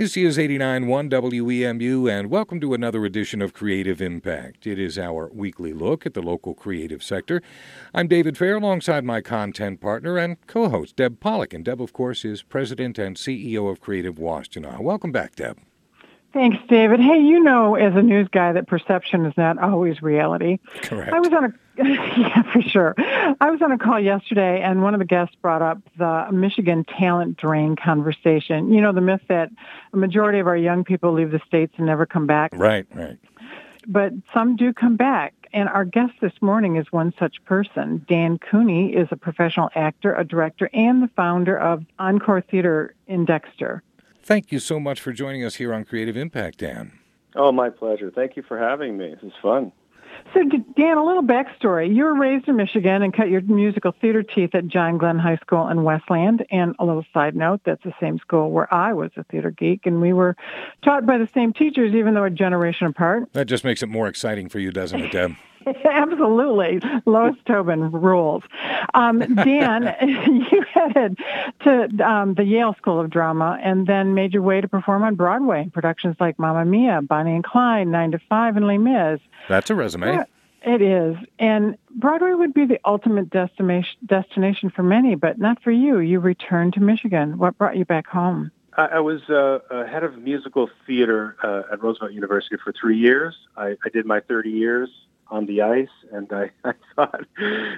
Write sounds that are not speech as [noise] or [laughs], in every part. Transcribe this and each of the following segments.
This is 89.1 WEMU, and welcome to another edition of Creative Impact. It is our weekly look at the local creative sector. I'm David Fair alongside my content partner and co host, Deb Polich. And Deb, of course, is president and CEO of Creative Washtenaw. Welcome back, Deb. Thanks, David. Hey, you know, as a news guy, that perception is not always reality. Correct. I was on a [laughs] yeah, for sure. I was on a call yesterday, and one of the guests brought up the Michigan talent drain conversation. You know, the myth that a majority of our young people leave the states and never come back. Right, right. But some do come back. And our guest this morning is one such person. Dan Cooney is a professional actor, a director, and the founder of Encore Theater in Dexter. Thank you so much for joining us here on Creative Impact, Dan. Oh, my pleasure. Thank you for having me. This is fun. So, Dan, a little backstory. You were raised in Michigan and cut your musical theater teeth at John Glenn High School in Westland. And a little side note, that's the same school where I was a theater geek, and we were taught by the same teachers, even though a generation apart. That just makes it more exciting for you, doesn't it, Deb? [laughs] Absolutely. Lois Tobin rules. Um, Dan, [laughs] you headed to um, the Yale School of Drama and then made your way to perform on Broadway in productions like Mamma Mia, Bonnie and Clyde, Nine to Five, and Les Mis. That's a resume. Yeah, it is. And Broadway would be the ultimate destination, destination for many, but not for you. You returned to Michigan. What brought you back home? I, I was uh, head of musical theater uh, at Roosevelt University for three years. I, I did my 30 years on the ice, and I, [laughs] I thought,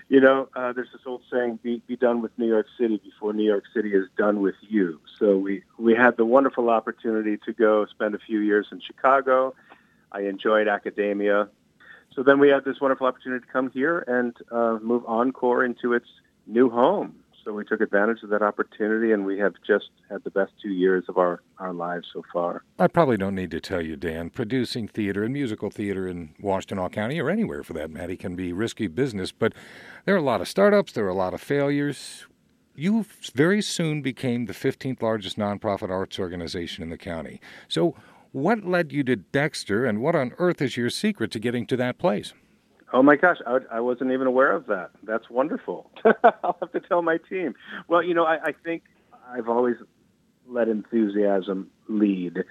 you know, uh, there's this old saying, be, be done with New York City before New York City is done with you. So we, we had the wonderful opportunity to go spend a few years in Chicago. I enjoyed academia. So then we had this wonderful opportunity to come here and uh, move Encore into its new home. So we took advantage of that opportunity, and we have just had the best two years of our, our lives so far. I probably don't need to tell you, Dan, producing theater and musical theater in Washtenaw County or anywhere for that matter can be risky business, but there are a lot of startups, there are a lot of failures. You very soon became the 15th largest nonprofit arts organization in the county. So, what led you to Dexter, and what on earth is your secret to getting to that place? Oh my gosh, I, I wasn't even aware of that. That's wonderful. [laughs] I'll have to tell my team. Well, you know, I, I think I've always let enthusiasm lead.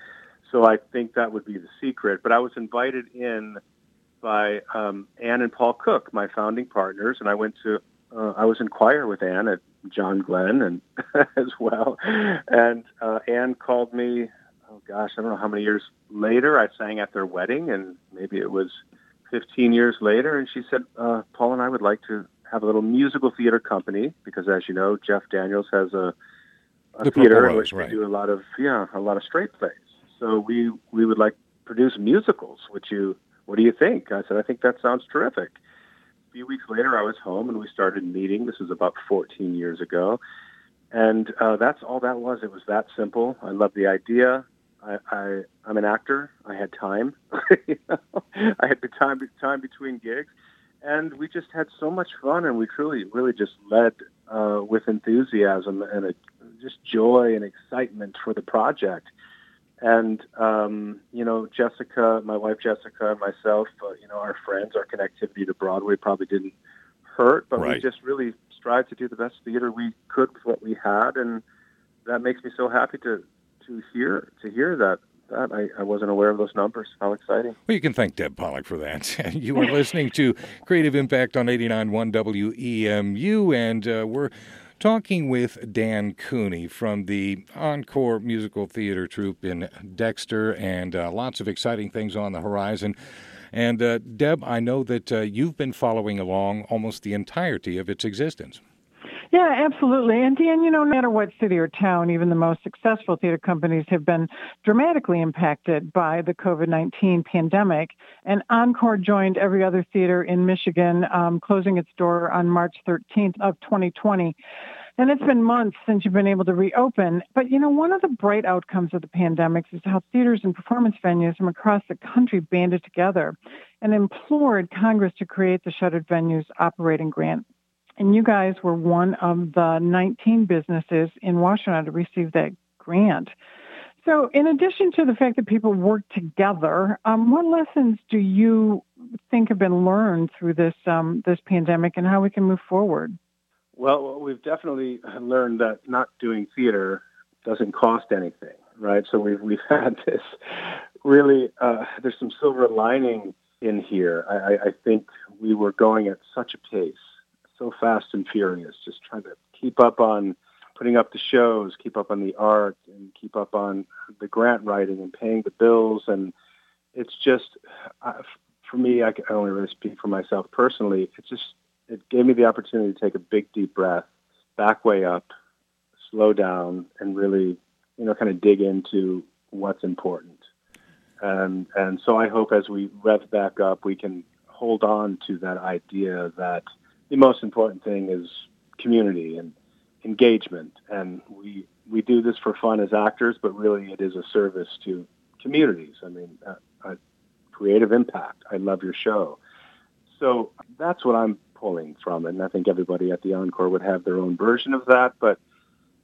So I think that would be the secret. But I was invited in by um, Ann and Paul Cook, my founding partners, and I went to, uh, I was in choir with Anne at John Glenn and [laughs] as well. And uh, Ann called me, oh gosh, I don't know how many years later. I sang at their wedding, and maybe it was 15 years later, and she said, uh, Paul and I would like to have a little musical theater company because, as you know, Jeff Daniels has a, a The theater in which right. we do a lot of yeah, a lot of straight plays. So we we would like to produce musicals. Would you? What do you think? I said, I think that sounds terrific. A few weeks later, I was home and we started meeting. This was about 14 years ago, and uh, that's all that was. It was that simple. I love the idea. I, I I'm an actor. I had time. [laughs] you know? I had the time time between gigs, and we just had so much fun, and we truly really just led uh, with enthusiasm and a, just joy and excitement for the project. And um, you know, Jessica, my wife Jessica, and myself, uh, you know, our friends, our connectivity to Broadway probably didn't hurt, but Right. we just really strived to do the best theater we could with what we had, and that makes me so happy to to hear to hear that. That I, I wasn't aware of those numbers. How exciting! Well, you can thank Deb Polich for that. [laughs] you are listening to Creative Impact on 89.1 WEMU, and uh, we're talking with Dan Cooney from the Encore Musical Theater Troupe in Dexter, and uh, lots of exciting things on the horizon. And uh, Deb, I know that uh, you've been following along almost the entirety of its existence. Yeah, absolutely. And Dan, you know, no matter what city or town, even the most successful theater companies have been dramatically impacted by the COVID 19 pandemic. And Encore joined every other theater in Michigan, um, closing its door on March 13th of 2020. And it's been months since you've been able to reopen. But you know, one of the bright outcomes of the pandemic is how theaters and performance venues from across the country banded together and implored Congress to create the Shuttered Venues Operating Grant. And you guys were one of the 19 businesses in Washtenaw to receive that grant. So, in addition to the fact that people work together, um, what lessons do you think have been learned through this um, this pandemic, and how we can move forward? Well, we've definitely learned that not doing theater doesn't cost anything. right? So we've we've had this really. Uh, there's some silver lining in here. I, I think we were going at such a pace, so fast and furious, just trying to keep up on putting up the shows, keep up on the art, and keep up on the grant writing and paying the bills. And it's just, for me, I can only really speak for myself personally. It just it gave me the opportunity to take a big deep breath, back way up, slow down, and really, you know, kind of dig into what's important. And and so I hope as we rev back up, we can hold on to that idea that the most important thing is community and engagement. And we we do this for fun as actors, but really it is a service to communities. I mean, a, a creative impact. I love your show. So that's what I'm pulling from. And I think everybody at the Encore would have their own version of that. But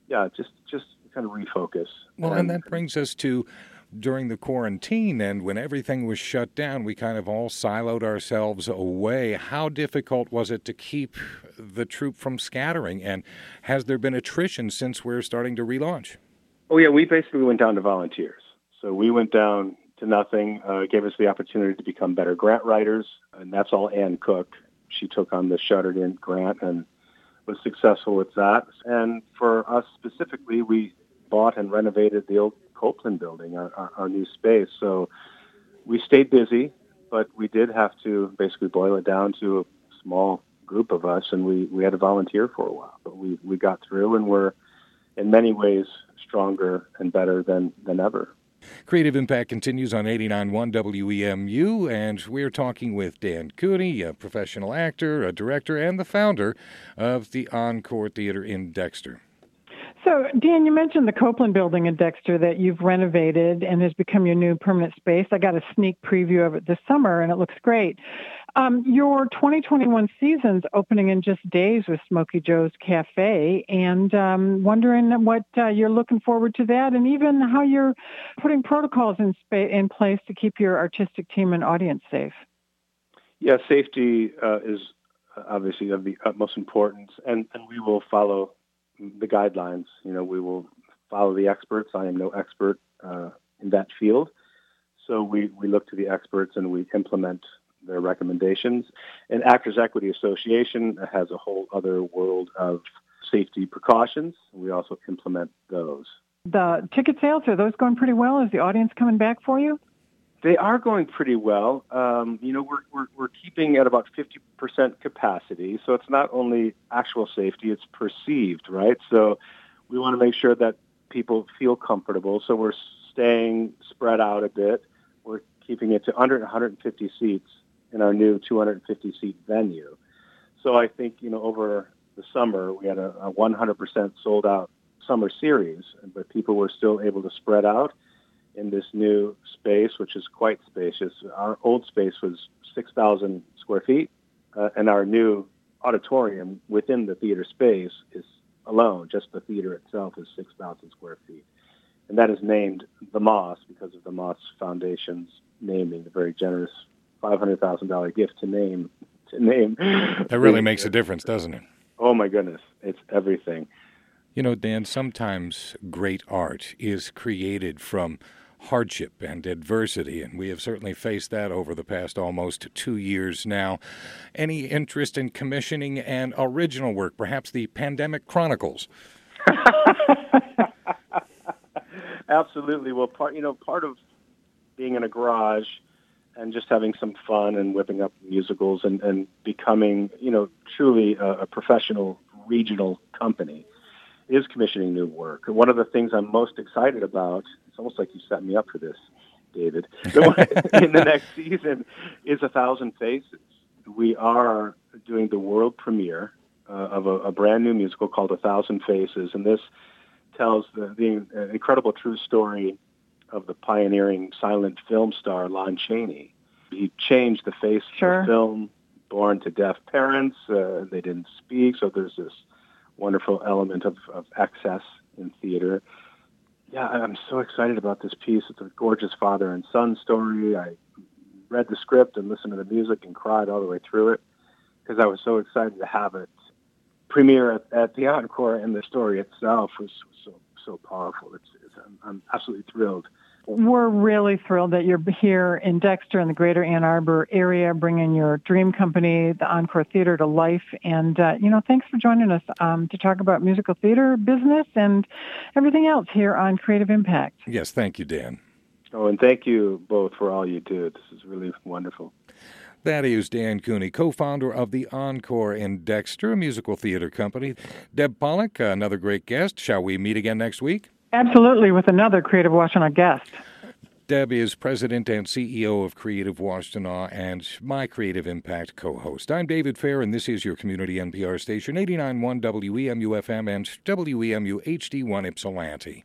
yeah, just just kind of refocus. Well, and, and that brings us to during the quarantine and when everything was shut down, we kind of all siloed ourselves away. How difficult was it to keep the troupe from scattering? And has there been attrition since we're starting to relaunch? Oh, yeah, we basically went down to volunteers. So we went down to nothing, uh, gave us the opportunity to become better grant writers. And that's all Ann Cook. She took on the Shuttered In grant and was successful with that. And for us specifically, we bought and renovated the old Copeland building, our, our, our new space. So we stayed busy, but we did have to basically boil it down to a small group of us, and we, we had to volunteer for a while. But we, we got through, and we're in many ways stronger and better than, than ever. Creative Impact continues on 89.1 WEMU, and we're talking with Dan Cooney, a professional actor, a director, and the founder of the Encore Theater in Dexter. So, Dan, you mentioned the Copeland building in Dexter that you've renovated and has become your new permanent space. I got a sneak preview of it this summer, and it looks great. Um, your 2021 season's opening in just days with Smoky Joe's Cafe, and um, wondering what uh, you're looking forward to that, and even how you're putting protocols in, spa- in place to keep your artistic team and audience safe. Yeah, safety uh, is obviously of the utmost importance, and, and we will follow the guidelines. You know, we will follow the experts. I am no expert uh, in that field. So we, we look to the experts and we implement their recommendations. And Actors Equity Association has a whole other world of safety precautions. We also implement those. The ticket sales, are those going pretty well? Is the audience coming back for you? They are going pretty well. Um, you know, we're, we're, we're keeping at about 50% capacity. So it's not only actual safety, it's perceived, right? So we want to make sure that people feel comfortable. So we're staying spread out a bit. We're keeping it to under 150 seats in our new 250 seat venue. So I think, you know, over the summer, we had a, a 100% sold out summer series, but people were still able to spread out in this new space, which is quite spacious. Our old space was 6,000 square feet, uh, and our new auditorium within the theater space is alone, just the theater itself is 6,000 square feet. And that is named the Moss because of the Moss Foundation's naming, a very generous $500,000 gift to name. To name. [laughs] That really [laughs] makes a difference, doesn't it? Oh my goodness, it's everything. You know, Dan, sometimes great art is created from hardship and adversity, and we have certainly faced that over the past almost two years now. Any interest in commissioning an original work, perhaps the Pandemic Chronicles? [laughs] Absolutely. Well, part you know part of being in a garage and just having some fun and whipping up musicals and, and becoming you know truly a, a professional regional company is commissioning new work. One of the things I'm most excited about it's almost like you set me up for this, David. [laughs] in the next season is A Thousand Faces. We are doing the world premiere uh, of a, a, brand new musical called A Thousand Faces, and this tells the, the uh, incredible true story of the pioneering silent film star Lon Chaney. He changed the face sure. of film, born to deaf parents. Uh, they didn't speak, so there's this wonderful element of, of excess in theater yeah, I'm so excited about this piece. It's a gorgeous father and son story. I read the script and listened to the music and cried all the way through it because I was so excited to have it premiere at, at the Encore, and the story itself was so so powerful. It's it's I'm, I'm absolutely thrilled. We're really thrilled that you're here in Dexter and the greater Ann Arbor area, bringing your dream company, the Encore Theater, to life. And, uh, you know, thanks for joining us um, to talk about musical theater business and everything else here on Creative Impact. Yes, thank you, Dan. Oh, and thank you both for all you do. This is really wonderful. That is Dan Cooney, co founder of the Encore in Dexter, a musical theater company. Deb Polich, another great guest. Shall we meet again next week? Absolutely, with another Creative Washtenaw guest. Deb is president and CEO of Creative Washtenaw and my Creative Impact co host. I'm David Fair, and this is your community NPR station, 89.1 WEMU FM and WEMU HD1 Ypsilanti.